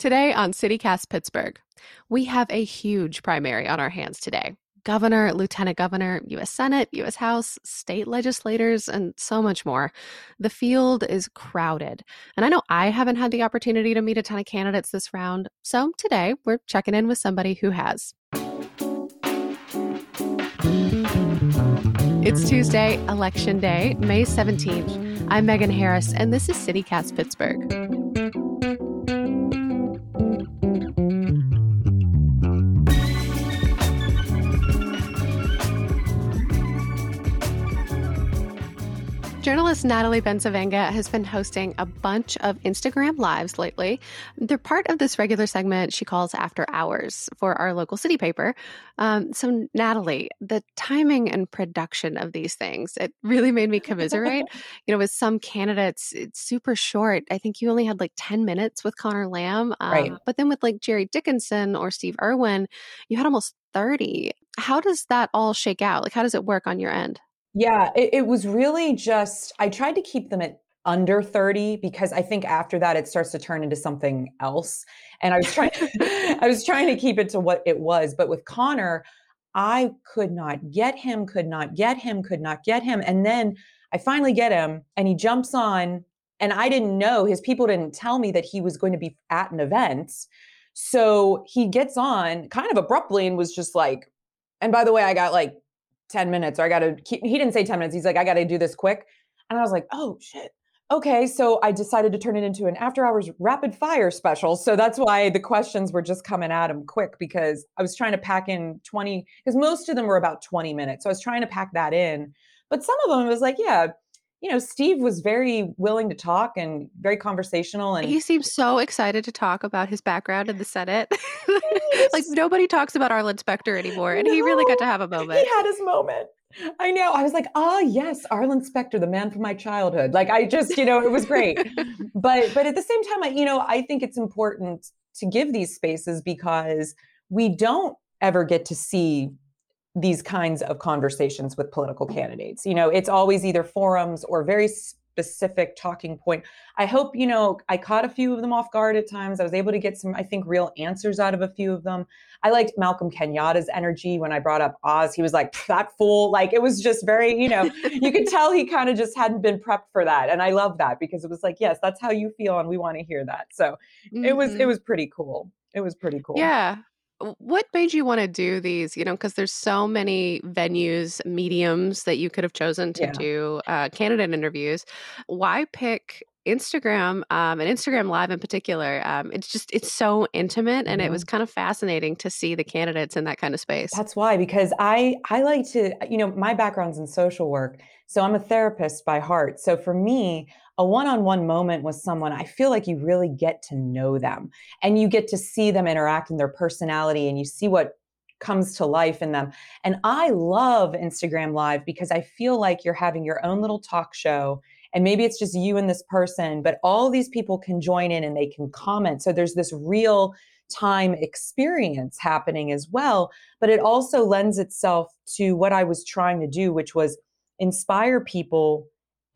Today on CityCast Pittsburgh, we have a huge primary on our hands today. Governor, Lieutenant Governor, U.S. Senate, U.S. House, state legislators, and so much more. The field is crowded. And I know I haven't had the opportunity to meet a ton of candidates this round. So today we're checking in with somebody who has. It's Tuesday, Election Day, May 17th. I'm Megan Harris, and this is CityCast Pittsburgh. Journalist Natalie Bencivenga has been hosting a bunch of Instagram lives lately. They're part of this regular segment she calls After Hours for our local city paper. Um, so, Natalie, the timing and production of these things, it really made me commiserate. you know, with some candidates, it's super short. I think you only had like 10 minutes with Conor Lamb. Um, right. But then with like Jerry Dickinson or Steve Irwin, you had almost 30. How does that all shake out? Like, how does it work on your end? Yeah, it, it was really just, I tried to keep them at under 30 because I think after that it starts to turn into something else. And I was trying I was trying to keep it to what it was, but with Conor, I could not get him, could not get him, could not get him. And then I finally get him and he jumps on and I didn't know his people didn't tell me that he was going to be at an event. So he gets on kind of abruptly and was just like and by the way, I got like 10 minutes or I got to keep, he didn't say 10 minutes. He's like, I got to do this quick. And I was like, oh shit. Okay. So I decided to turn it into an after hours rapid fire special. So that's why the questions were just coming at him quick because I was trying to pack in 20, because most of them were about 20 minutes. So I was trying to pack that in. But some of them was like, yeah, you know, Steve was very willing to talk and very conversational. And he seems so excited to talk about his background in the Senate. like nobody talks about Arlen Specter anymore, and no, he really got to have a moment. He had his moment. I know. I was like, ah, oh, yes, Arlen Specter, the man from my childhood. Like, I just, you know, it was great. but, but at the same time, I, you know, I think it's important to give these spaces because we don't ever get to see these kinds of conversations with political candidates. You know, it's always either forums or very specific talking point. I hope, you know, I caught a few of them off guard at times. I was able to get some, I think, real answers out of a few of them. I liked Malcolm Kenyatta's energy when I brought up Oz. He was like, that fool. Like it was just very, you know, you could tell he kind of just hadn't been prepped for that. And I love that because it was like, yes, that's how you feel and we want to hear that. So mm-hmm. it was, it mm-hmm. was pretty cool. It was pretty cool. Yeah what made you want to do these you know because there's so many venues mediums that you could have chosen to yeah. do uh, candidate interviews why pick instagram um, and instagram live in particular um, it's just it's so intimate and mm-hmm. it was mm-hmm. kind of fascinating to see the candidates in that kind of space that's why because i i like to you know my background's in social work so i'm a therapist by heart so for me a one-on-one moment with someone i feel like you really get to know them and you get to see them interact and their personality and you see what comes to life in them and i love instagram live because i feel like you're having your own little talk show and maybe it's just you and this person but all these people can join in and they can comment so there's this real time experience happening as well but it also lends itself to what i was trying to do which was inspire people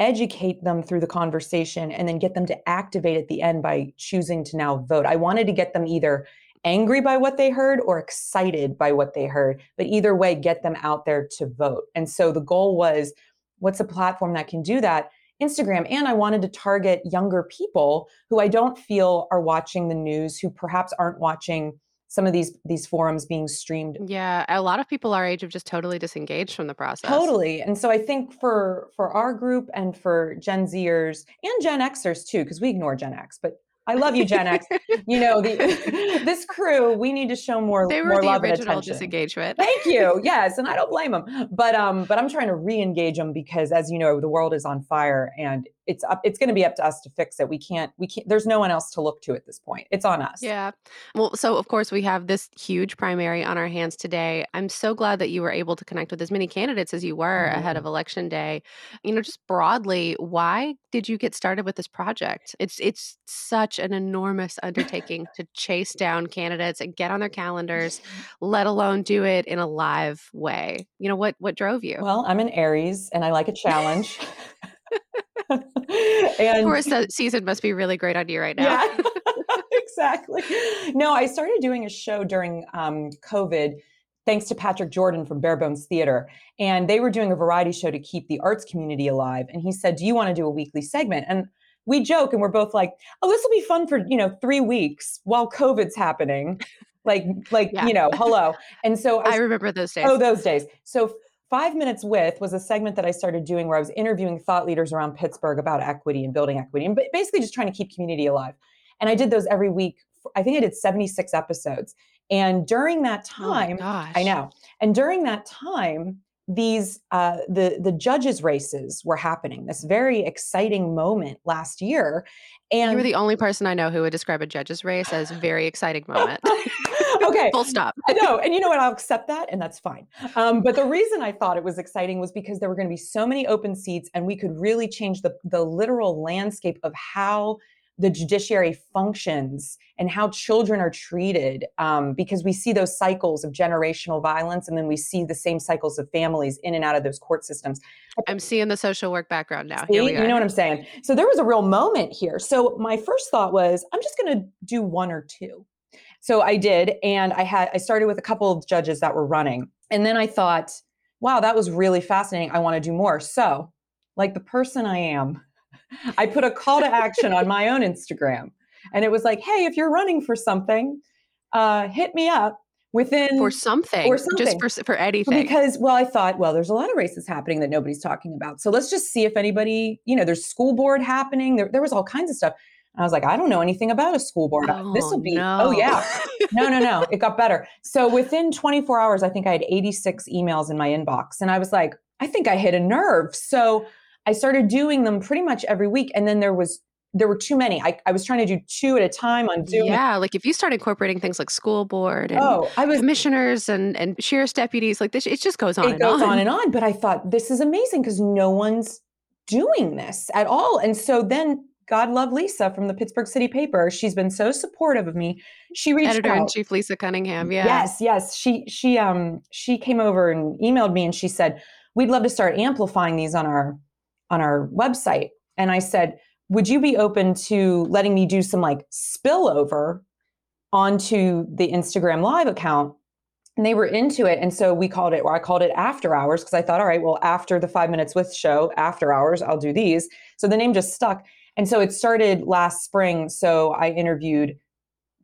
educate them through the conversation and then get them to activate at the end by choosing to now vote. I wanted to get them either angry by what they heard or excited by what they heard, but either way, get them out there to vote. And so the goal was what's a platform that can do that? Instagram. And I wanted to target younger people who I don't feel are watching the news, who perhaps aren't watching some of these these forums being streamed yeah a lot of people our age have just totally disengaged from the process totally and so i think for for our group and for gen zers and gen xers too because we ignore gen x but I love you, Gen X. you know, the, this crew, we need to show more, they were more the love original disengagement. Thank you. Yes, and I don't blame them. But um, but I'm trying to re-engage them because, as you know, the world is on fire, and it's up. It's going to be up to us to fix it. We can't. We can't. There's no one else to look to at this point. It's on us. Yeah. Well, so of course we have this huge primary on our hands today. I'm so glad that you were able to connect with as many candidates as you were mm-hmm. ahead of election day. You know, just broadly, why did you get started with this project? It's it's such an enormous undertaking to chase down candidates and get on their calendars, let alone do it in a live way. You know, what what drove you? Well, I'm an Aries and I like a challenge. and of course, the season must be really great on you right now. Yeah. exactly. No, I started doing a show during um, COVID thanks to Patrick Jordan from Bare Bones Theater. And they were doing a variety show to keep the arts community alive. And he said, Do you want to do a weekly segment? And we joke and we're both like, oh, this will be fun for, you know, three weeks while COVID's happening. Like, like, yeah. you know, hello. And so I, I remember those days. Oh, those days. So Five Minutes With was a segment that I started doing where I was interviewing thought leaders around Pittsburgh about equity and building equity and basically just trying to keep community alive. And I did those every week. I think I did 76 episodes. And during that oh time, oh I know. And during that time, these uh, the the judges races were happening this very exciting moment last year and you were the only person i know who would describe a judges race as a very exciting moment. Okay. Full stop. No and you know what i'll accept that and that's fine. Um, but the reason i thought it was exciting was because there were going to be so many open seats and we could really change the the literal landscape of how the judiciary functions and how children are treated um, because we see those cycles of generational violence and then we see the same cycles of families in and out of those court systems. I'm seeing the social work background now. See, you know what i'm saying? So there was a real moment here. So my first thought was i'm just going to do one or two. So i did and i had i started with a couple of judges that were running and then i thought wow that was really fascinating. I want to do more. So like the person i am I put a call to action on my own Instagram. And it was like, hey, if you're running for something, uh, hit me up within for something, or something, just for for anything. Because well, I thought, well, there's a lot of races happening that nobody's talking about. So let's just see if anybody, you know, there's school board happening. There, there was all kinds of stuff. And I was like, I don't know anything about a school board. Oh, this will be, no. oh yeah. no, no, no. It got better. So within 24 hours, I think I had 86 emails in my inbox. And I was like, I think I hit a nerve. So I started doing them pretty much every week. And then there was there were too many. I, I was trying to do two at a time on Zoom. Yeah, like if you start incorporating things like school board and oh, I was, commissioners and, and sheriff's deputies, like this, it just goes on. It goes on. on and on. But I thought this is amazing because no one's doing this at all. And so then God love Lisa from the Pittsburgh City Paper. She's been so supportive of me. She reached editor in chief Lisa Cunningham. Yeah. Yes, yes. She she um she came over and emailed me and she said, We'd love to start amplifying these on our on our website. And I said, would you be open to letting me do some like spillover onto the Instagram live account? And they were into it. And so we called it, or I called it after hours, because I thought, all right, well, after the five minutes with show, after hours, I'll do these. So the name just stuck. And so it started last spring. So I interviewed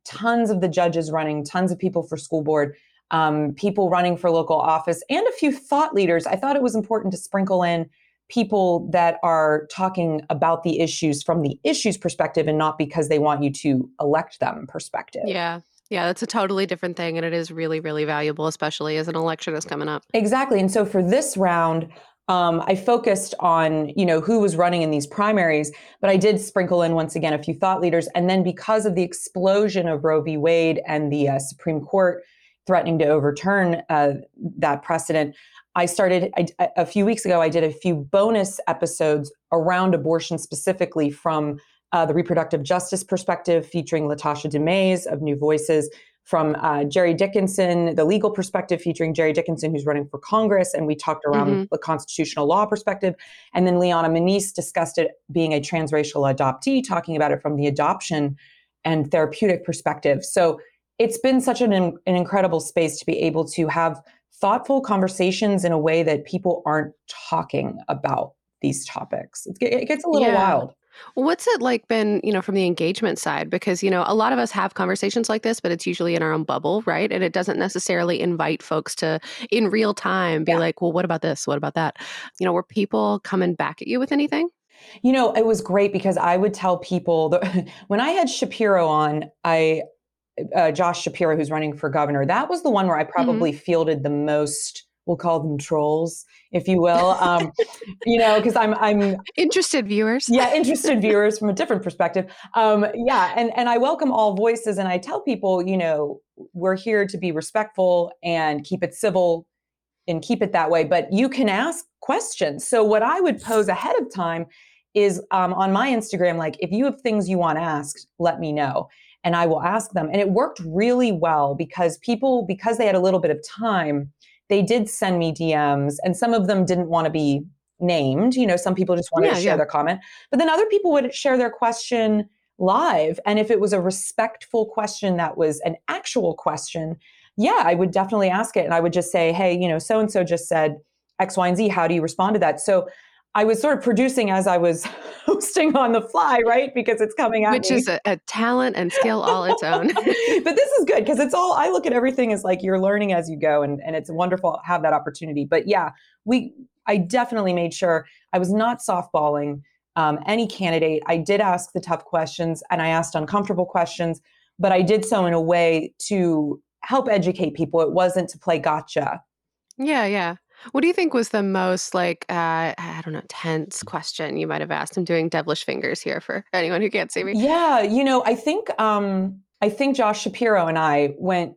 tons of the judges running, tons of people for school board, um, people running for local office, and a few thought leaders. I thought it was important to sprinkle in people that are talking about the issues from the issues perspective and not because they want you to elect them perspective. Yeah. Yeah, that's a totally different thing. And it is really, really valuable, especially as an election is coming up. Exactly. And so for this round, um, I focused on, you know, who was running in these primaries, but I did sprinkle in once again a few thought leaders. And then because of the explosion of Roe v. Wade and the uh, Supreme Court threatening to overturn uh, that precedent, I started I, a few weeks ago. I did a few bonus episodes around abortion, specifically from uh, the reproductive justice perspective, featuring La'Tasha D. Mayes of New Voices, from uh, Jerry Dickinson, the legal perspective, featuring Jerry Dickinson, who's running for Congress, and we talked around mm-hmm. the constitutional law perspective. And then Liana Moniz discussed it being a transracial adoptee, talking about it from the adoption and therapeutic perspective. So it's been such an, an incredible space to be able to have thoughtful conversations in a way that people aren't talking about these topics. It, gets a little yeah. wild. What's it like been, you know, from the engagement side? Because, you know, a lot of us have conversations like this, but it's usually in our own bubble, right? And it doesn't necessarily invite folks to, in real time, be yeah. like, well, what about this? What about that? You know, were people coming back at you with anything? You know, it was great because I would tell people that when I had Shapiro on, I uh, Josh Shapiro, who's running for governor, that was the one where I mm-hmm. probably mm-hmm. fielded the most. We'll call them trolls, if you will. Um, you know, because I'm I'm interested viewers. yeah, interested viewers from a different perspective. Um, yeah, and and I welcome all voices, and I tell people, you know, we're here to be respectful and keep it civil and keep it that way. But you can ask questions. So what I would pose ahead of time is um, on my Instagram, like if you have things you want asked, let me know and I will ask them. And it worked really well because people, because they had a little bit of time, they did send me DMs, and some of them didn't want to be named. You know, some people just wanted yeah, to share yeah. their comment, but then other people would share their question live. And if it was a respectful question that was an actual question, yeah, I would definitely ask it. And I would just say, hey, you know, so and so just said X, Y, and Z. How do you respond to that? So I was sort of producing as I was hosting on the fly, right? Because it's coming out. Which me. is a, a, talent and skill all its own. but this is good because it's all, I look at everything as like you're learning as you go and, and it's wonderful to have that opportunity. But yeah, we, I definitely made sure I was not softballing um, any candidate. I did ask the tough questions and I asked uncomfortable questions, but I did so in a way to help educate people. It wasn't to play gotcha. Yeah, yeah. What do you think was the most like uh, I don't know tense question you might have asked? I'm doing devilish fingers here for anyone who can't see me. Yeah, you know, I think um, I think Josh Shapiro and I went.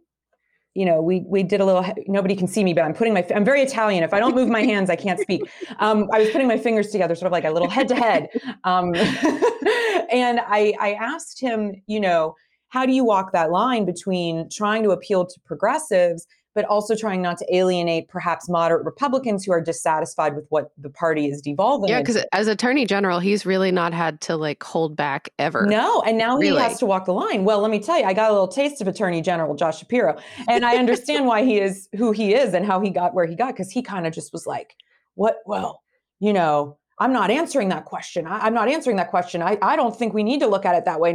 You know, we we did a little. Nobody can see me, but I'm putting my. I'm very Italian. If I don't move my hands, I can't speak. Um, I was putting my fingers together, sort of like a little head to head. Um, and I I asked him, you know, how do you walk that line between trying to appeal to progressives but also trying not to alienate perhaps moderate Republicans who are dissatisfied with what the party is devolving. Yeah, because as Attorney General, he's really not had to like hold back ever. No, and now really. he has to walk the line. Well, let me tell you, I got a little taste of Attorney General Josh Shapiro, and I understand why he is who he is and how he got where he got because he kind of just was like, "What? Well, you know." I'm not answering that question. I, am not answering that question. I, I don't think we need to look at it that way.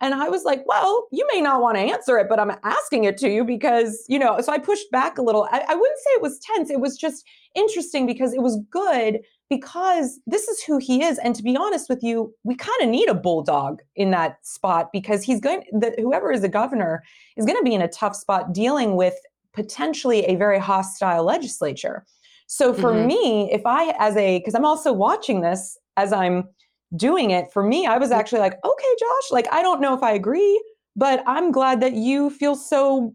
And I was like, well, you may not want to answer it, but I'm asking it to you because, you know, so I pushed back a little. I, I wouldn't say it was tense. It was just interesting because it was good because this is who he is. And to be honest with you, we kind of need a bulldog in that spot because he's going, the, whoever is the governor is going to be in a tough spot dealing with potentially a very hostile legislature. So for mm-hmm. me, if I, as a, because I'm also watching this as I'm doing it for me i was actually like okay josh like i don't know if i agree but i'm glad that you feel so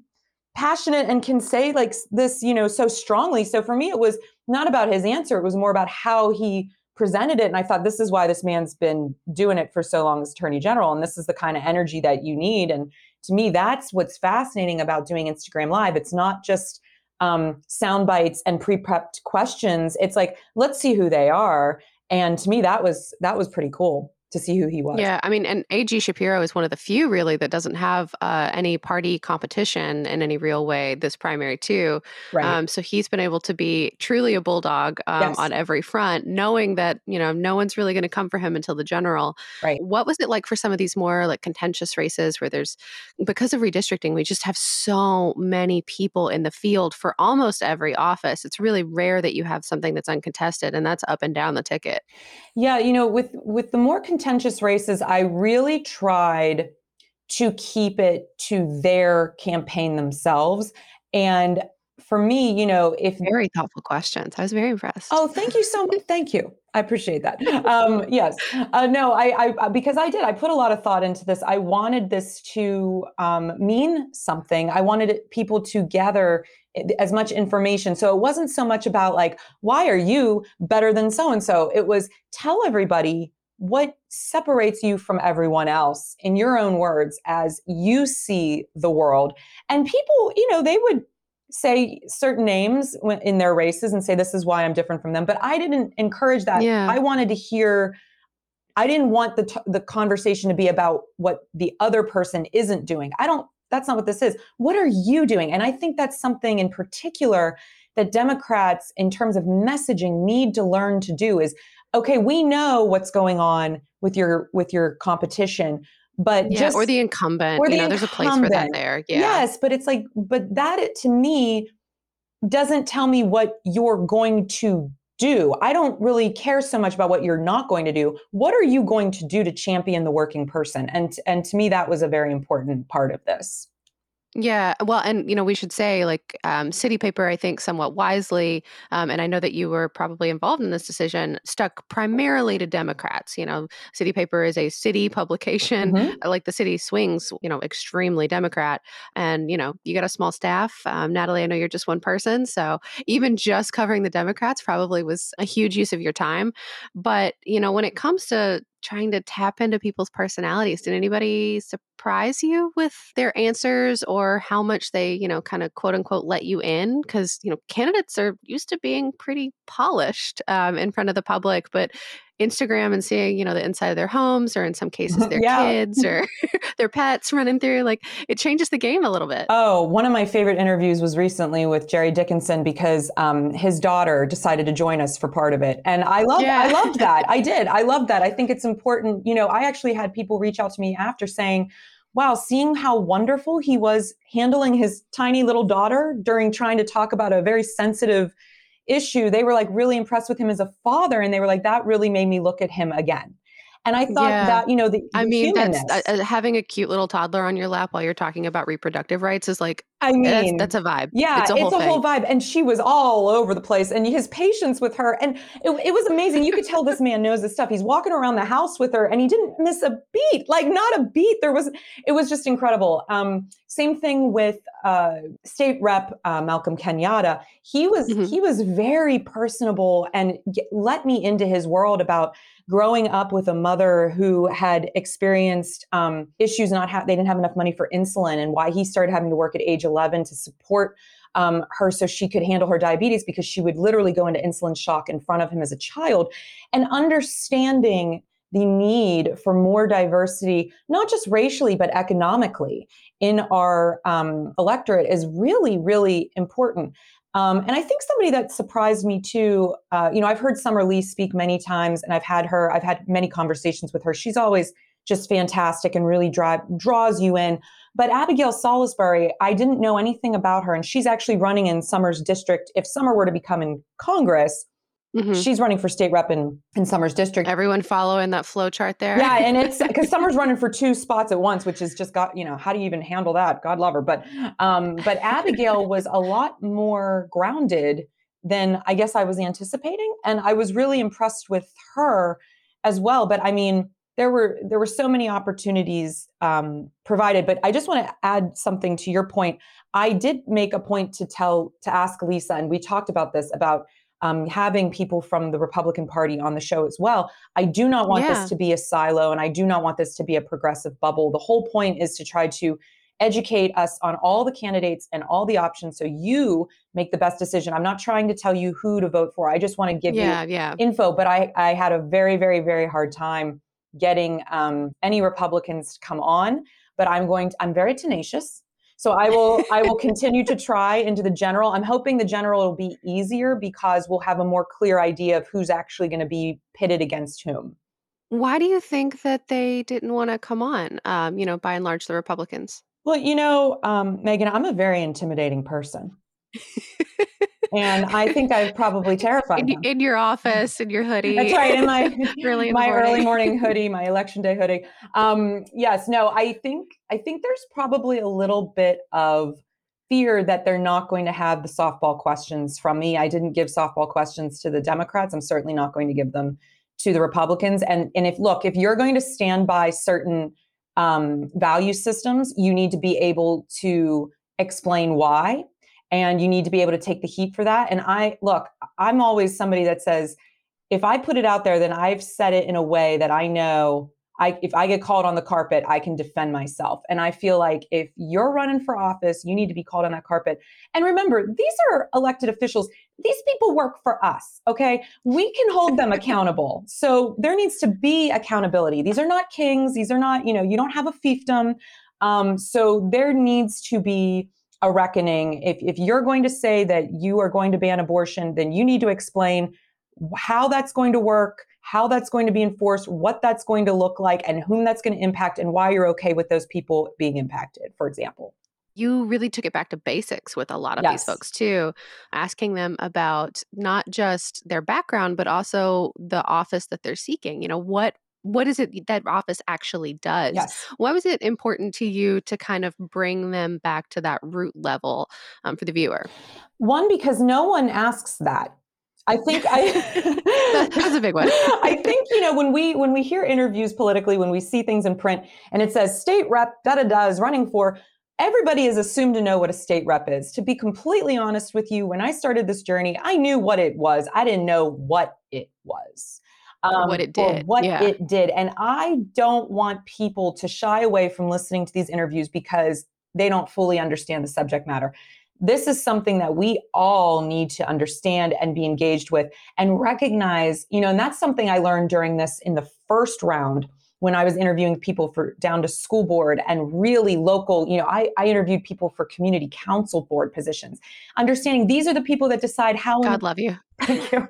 passionate and can say like this you know so strongly. So for me it was not about his answer it was more about how he presented it and i thought this is why this man's been doing it for so long as attorney general and this is the kind of energy that you need. And to me that's what's fascinating about doing instagram live. It's not just um, sound bites and pre-prepped questions it's like let's see who they are. And to me that was that was pretty cool to see who he was. Yeah, I mean, and A.G. Shapiro is one of the few really that doesn't have uh, any party competition in any real way this primary too. Right. Um, so he's been able to be truly a bulldog um, yes. on every front, knowing that you know no one's really going to come for him until the general. Right. What was it like for some of these more like contentious races where there's because of redistricting, we just have so many people in the field for almost every office. It's really rare that you have something that's uncontested, and that's up and down the ticket. Yeah, you know, with with the more contentious races, I really tried to keep it to their campaign themselves. And for me, you know, if very thoughtful questions, I was very impressed. Oh, thank you so much. Thank you. I appreciate that. Um, yes, uh, no, I, I, uh, because I did. I put a lot of thought into this. I wanted this to um, mean something. I wanted people to gather as much information. So it wasn't so much about like, why are you better than so and so? It was tell everybody what separates you from everyone else in your own words as you see the world. And people, you know, they would say certain names in their races and say, this is why I'm different from them. But I didn't encourage that. Yeah. I wanted to hear. I didn't want the t- the conversation to be about what the other person isn't doing. I don't that's not what this is. What are you doing? And I think that's something in particular that Democrats, in terms of messaging, need to learn to do is okay, we know what's going on with your with your competition but yeah, just or the incumbent or the you know, there's a place for that there yeah. Yes but it's like but that it, to me doesn't tell me what you're going to do. I don't really care so much about what you're not going to do. What are you going to do to champion the working person? And and to me that was a very important part of this yeah, well, and you know, we should say like um, City Paper, I think, somewhat wisely, um, and I know that you were probably involved in this decision, stuck primarily to Democrats. You know, City Paper is a city publication, mm-hmm. like the city swings, you know, extremely Democrat, and you know, you got a small staff. Um, Natalie, I know you're just one person, so even just covering the Democrats probably was a huge use of your time. But you know, when it comes to trying to tap into people's personalities. Did anybody surprise you with their answers or how much they, you know, kind of quote unquote let you in? Because, you know, candidates are used to being pretty polished um, in front of the public, but Instagram and seeing, you know, the inside of their homes or in some cases their yeah. kids or their pets running through. Like it changes the game a little bit. Oh, one of my favorite interviews was recently with Jerry Dickinson because um, his daughter decided to join us for part of it. And I loved yeah. I loved that. I did. I loved that. I think it's important. You know, I actually had people reach out to me after saying, wow, seeing how wonderful he was handling his tiny little daughter during trying to talk about a very sensitive issue, they were like really impressed with him as a father. And they were like, that really made me look at him again. And I thought yeah. that, you know, the, I mean, that's uh, having a cute little toddler on your lap while you're talking about reproductive rights is like, I mean, that's, that's a vibe. Yeah, it's a, whole, it's a whole, vibe. And she was all over the place. And his patience with her, and it, it was amazing. You could tell this man knows this stuff. He's walking around the house with her, and he didn't miss a beat, like not a beat. There was, it was just incredible. Um, same thing with uh, State Rep uh, Malcolm Kenyatta. He was mm-hmm. he was very personable and get, let me into his world about growing up with a mother who had experienced um, issues not ha- they didn't have enough money for insulin and why he started having to work at age 11 to support um, her so she could handle her diabetes because she would literally go into insulin shock in front of him as a child and understanding the need for more diversity, not just racially, but economically in our um, electorate is really, really important. Um, and I think somebody that surprised me too, uh, you know, I've heard Summer Lee speak many times and I've had her, I've had many conversations with her. She's always just fantastic and really drive, draws you in. But Abigail Salisbury, I didn't know anything about her. And she's actually running in Summer's district. If Summer were to become in Congress, Mm-hmm. She's running for state rep in, in Summers district. Everyone following that flow chart there. Yeah, and it's because Summers running for two spots at once, which is just got you know how do you even handle that? God love her, but um, but Abigail was a lot more grounded than I guess I was anticipating, and I was really impressed with her as well. But I mean, there were there were so many opportunities um, provided. But I just want to add something to your point. I did make a point to tell to ask Lisa, and we talked about this about um, having people from the Republican Party on the show as well. I do not want yeah. this to be a silo and I do not want this to be a progressive bubble. The whole point is to try to educate us on all the candidates and all the options so you make the best decision. I'm not trying to tell you who to vote for. I just want to give yeah, you yeah. info. But I, I had a very, very, very hard time getting um, any Republicans to come on. But I'm going to, I'm very tenacious. So I will I will continue to try into the general. I'm hoping the general will be easier because we'll have a more clear idea of who's actually going to be pitted against whom. Why do you think that they didn't want to come on? Um, you know, by and large, the Republicans. Well, you know, um, Megan, I'm a very intimidating person. and I think I've probably terrified in, in, your office in your hoodie. That's right, in my early my morning. early morning hoodie, my election day hoodie. Um, yes, no, I think I think there's probably a little bit of fear that they're not going to have the softball questions from me. I didn't give softball questions to the Democrats. I'm certainly not going to give them to the Republicans. And and if look, if you're going to stand by certain um, value systems, you need to be able to explain why and you need to be able to take the heat for that. And I look, I'm always somebody that says, if I put it out there, then I've said it in a way that I know I, if I get called on the carpet, I can defend myself. And I feel like if you're running for office, you need to be called on that carpet. And remember, these are elected officials. These people work for us, okay? We can hold them accountable. So there needs to be accountability. These are not kings. These are not, you know, you don't have a fiefdom. Um, so there needs to be a reckoning. If, if you're going to say that you are going to ban abortion, then you need to explain how that's going to work, how that's going to be enforced, what that's going to look like, and whom that's going to impact, and why you're okay with those people being impacted, for example. You really took it back to basics with a lot of yes. these folks too, asking them about not just their background, but also the office that they're seeking. You know, what what is it that office actually does? Yes. Why was it important to you to kind of bring them back to that root level um, for the viewer? One, because no one asks that. I think I that's a big one. I think you know when we when we hear interviews politically, when we see things in print, and it says state rep da da da is running for. Everybody is assumed to know what a state rep is. To be completely honest with you, when I started this journey, I knew what it was. I didn't know what it was um, what it did. what yeah. it did. And I don't want people to shy away from listening to these interviews because they don't fully understand the subject matter. this is something that we all need to understand and be engaged with and recognize, you know, and that's something I learned during this in the first round when I was interviewing people for down to school board and really local, you know, I, I interviewed people for community council board positions, understanding these are the people that decide how. God love you. Thank you.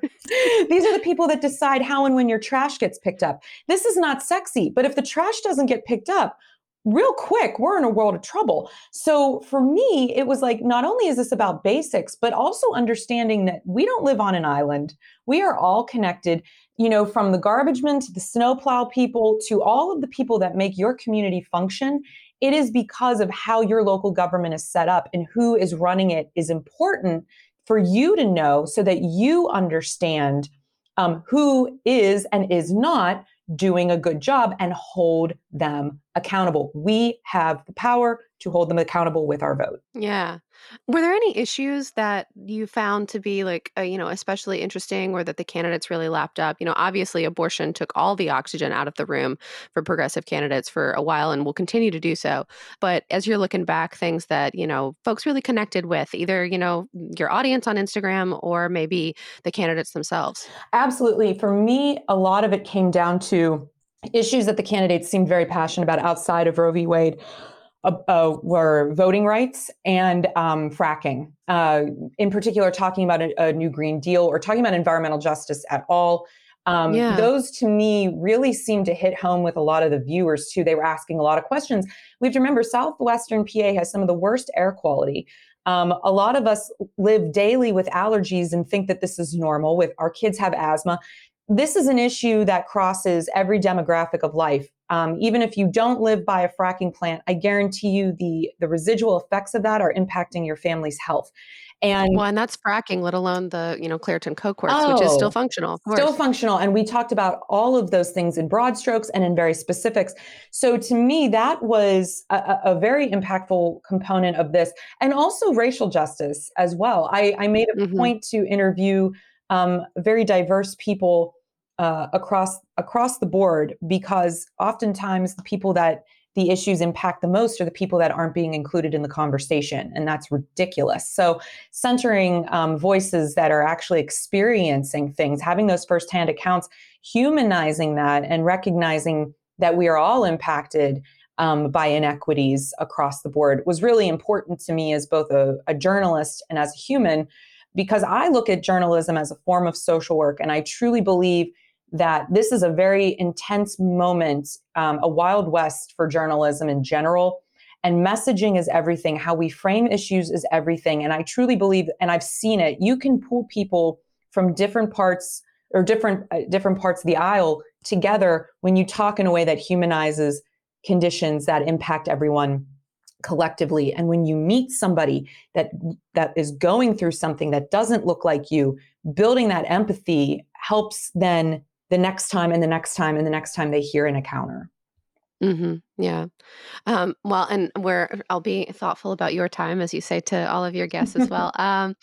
these are the people that decide how and when your trash gets picked up. This is not sexy, but if the trash doesn't get picked up, real quick, we're in a world of trouble. So for me, it was like, not only is this about basics, but also understanding that we don't live on an island. We are all connected you know, from the garbage men to the snowplow people to all of the people that make your community function, it is because of how your local government is set up and who is running it is important for you to know so that you understand um, who is and is not doing a good job and hold them accountable. We have the power to hold them accountable with our vote. Yeah. Were there any issues that you found to be like, uh, you know, especially interesting or that the candidates really lapped up? You know, obviously abortion took all the oxygen out of the room for progressive candidates for a while and will continue to do so. But as you're looking back, things that, you know, folks really connected with, either, you know, your audience on Instagram or maybe the candidates themselves? Absolutely. For me, a lot of it came down to issues that the candidates seemed very passionate about outside of Roe v. Wade uh, uh, were voting rights and um, fracking. Uh, in particular, talking about a, a, new Green Deal or talking about environmental justice at all. Um, yeah. Those to me really seem to hit home with a lot of the viewers too. They were asking a lot of questions. We have to remember Southwestern PA has some of the worst air quality. Um, a lot of us live daily with allergies and think that this is normal. With our kids have asthma, this is an issue that crosses every demographic of life. Um, even if you don't live by a fracking plant, I guarantee you the the residual effects of that are impacting your family's health. And well, and that's fracking, let alone the you know Clairton Coke Works, oh, which is still oh, functional. Still functional, and we talked about all of those things in broad strokes and in very specifics. So to me, that was a, a very impactful component of this, and also racial justice as well. I, I made a mm-hmm. point to interview um, very diverse people uh, across across the board because oftentimes the people that the issues impact the most are the people that aren't being included in the conversation and that's ridiculous. So centering um, voices that are actually experiencing things having those firsthand accounts humanizing that and recognizing that we are all impacted um, by inequities across the board was really important to me as both a, a journalist and as a human because i look at journalism as a form of social work and i truly believe that this is a very intense moment, um, a wild west for journalism in general. And messaging is everything. How we frame issues is everything. And I truly believe, and I've seen it, you can pull people from different parts or different uh, different parts of the aisle together when you talk in a way that humanizes conditions that impact everyone collectively and when you meet somebody that that is going through something that doesn't look like you building that empathy helps then the next time and the next time and the next time they hear an encounter. Mm-hmm. Yeah. Um, well, and we're, I'll be thoughtful about your time, as you say to all of your guests as well. um,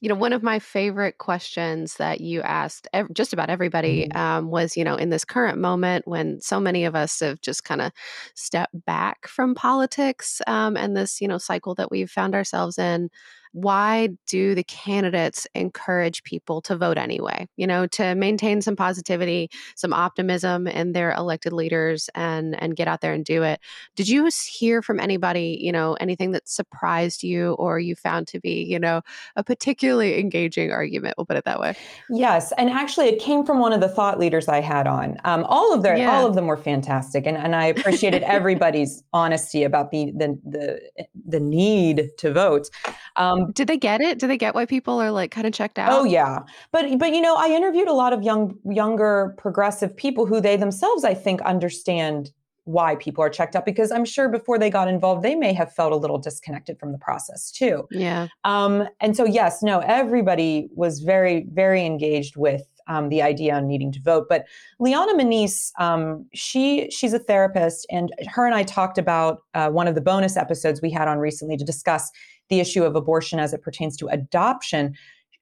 you know, one of my favorite questions that you asked ev- just about everybody mm-hmm. um, was, you know, in this current moment when so many of us have just kind of stepped back from politics um, and this, you know, cycle that we've found ourselves in why do the candidates encourage people to vote anyway? You know, to maintain some positivity, some optimism in their elected leaders and and get out there and do it. Did you hear from anybody, you know, anything that surprised you or you found to be, you know, a particularly engaging argument? We'll put it that way. Yes, and actually, it came from one of the thought leaders I had on. Um, all of their, yeah. all of them were fantastic, and and I appreciated everybody's honesty about the the the the need to vote. Um, did they get it? Did they get why people are like kind of checked out? Oh yeah, but but you know, I interviewed a lot of young younger progressive people who they themselves, I think, understand why people are checked out because I'm sure before they got involved, they may have felt a little disconnected from the process too. Yeah. Um, and so yes, no, everybody was very very engaged with um, the idea on needing to vote. But Liana Moniz, um, she she's a therapist, and her and I talked about uh, one of the bonus episodes we had on recently to discuss the issue of abortion as it pertains to adoption.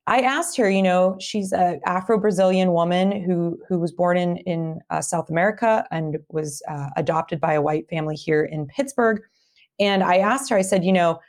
I asked her, you know, she's an Afro-Brazilian woman who who was born in in uh, South America and was uh, adopted by a white family here in Pittsburgh. And I asked her, I said, you know,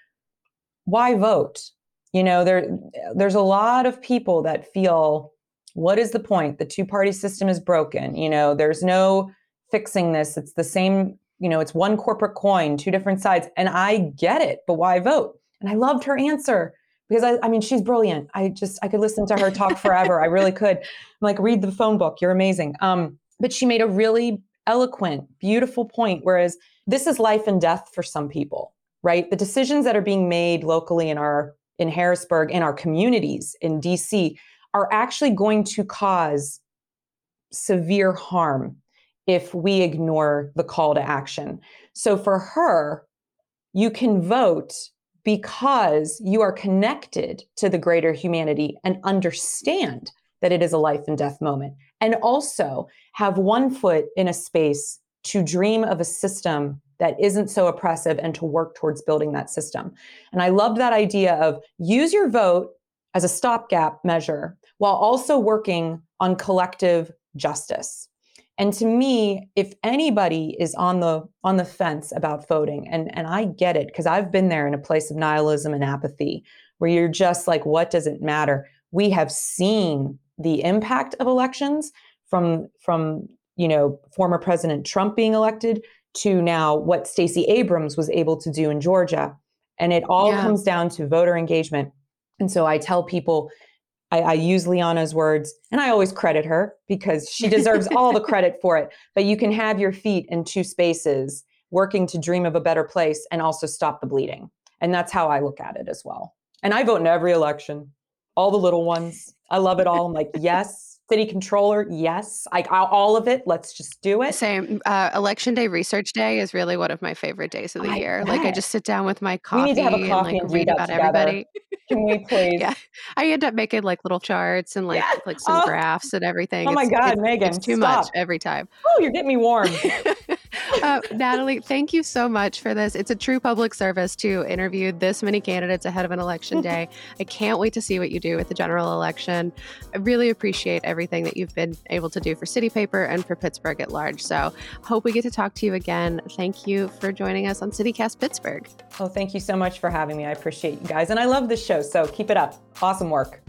why vote? You know, there there's a lot of people that feel what is the point? The two party system is broken. You know, there's no fixing this. It's the same, you know, it's one corporate coin, two different sides. And I get it, but why vote? And I loved her answer because I, I mean, she's brilliant. I just, I could listen to her talk forever. I really could. I'm like, read the phone book. You're amazing. Um, but she made a really eloquent, beautiful point. Whereas this is life and death for some people, right? The decisions that are being made locally in our, in Harrisburg, in our communities in DC, are actually going to cause severe harm if we ignore the call to action. So for her, you can vote because you are connected to the greater humanity and understand that it is a life and death moment. And also have one foot in a space to dream of a system that isn't so oppressive and to work towards building that system. And I loved that idea of use your vote as a stopgap measure while also working on collective justice. And to me, if anybody is on the on the fence about voting, and, and I get it, because I've been there in a place of nihilism and apathy, where you're just like, what does it matter? We have seen the impact of elections from from you know former President Trump being elected to now what Stacey Abrams was able to do in Georgia. And it all yeah. comes down to voter engagement. And so I tell people, I, I, use Liana's words, and I always credit her because she deserves all the credit for it. But you can have your feet in two spaces, working to dream of a better place and also stop the bleeding. And that's how I look at it as well. And I vote in every election, all the little ones. I love it all. I'm like, yes, city controller yes like all of it let's just do it. Same uh, election day research day is really one of my favorite days of the I year. Bet. like i just sit down with my coffee we need to have a coffee and, like, and read about together. everybody. Can we please? Yeah i end up making like little charts and like like some oh. graphs and everything. Oh my it's, god it's, megan it's too stop. much every time. Oh you're getting me warm uh, natalie thank you so much for this it's a true public service to interview this many candidates ahead of an election day i can't wait to see what you do with the general election i really appreciate everything that you've been able to do for City Paper and for Pittsburgh at large. So, hope we get to talk to you again. Thank you for joining us on CityCast Pittsburgh. Oh, thank you so much for having me. I appreciate you guys. And I love this show. So, keep it up. Awesome work.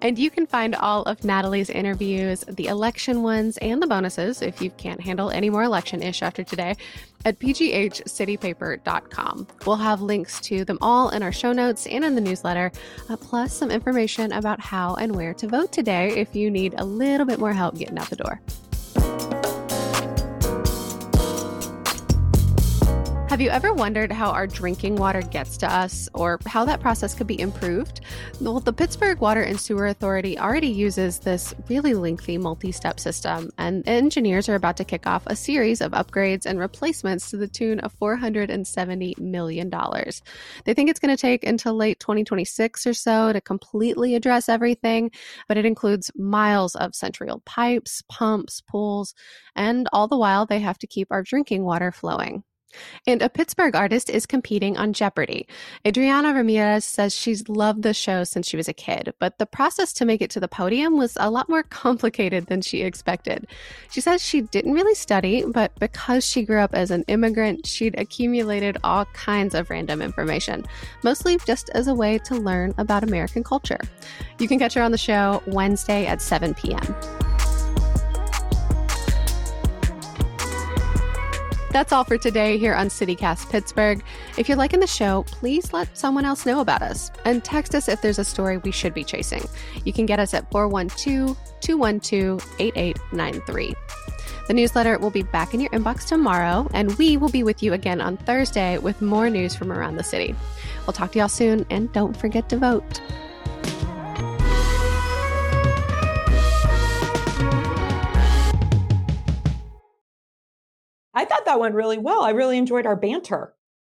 And you can find all of Natalie's interviews, the election ones, and the bonuses if you can't handle any more election ish after today at pghcitypaper.com. We'll have links to them all in our show notes and in the newsletter, uh, plus some information about how and where to vote today if you need a little bit more help getting out the door. Have you ever wondered how our drinking water gets to us or how that process could be improved? Well, the Pittsburgh Water and Sewer Authority already uses this really lengthy multi step system, and engineers are about to kick off a series of upgrades and replacements to the tune of $470 million. They think it's going to take until late 2026 or so to completely address everything, but it includes miles of central pipes, pumps, pools, and all the while they have to keep our drinking water flowing. And a Pittsburgh artist is competing on Jeopardy. Adriana Ramirez says she's loved the show since she was a kid, but the process to make it to the podium was a lot more complicated than she expected. She says she didn't really study, but because she grew up as an immigrant, she'd accumulated all kinds of random information, mostly just as a way to learn about American culture. You can catch her on the show Wednesday at 7 p.m. That's all for today here on CityCast Pittsburgh. If you're liking the show, please let someone else know about us and text us if there's a story we should be chasing. You can get us at 412 212 8893. The newsletter will be back in your inbox tomorrow, and we will be with you again on Thursday with more news from around the city. We'll talk to y'all soon, and don't forget to vote. I thought that went really well. I really enjoyed our banter.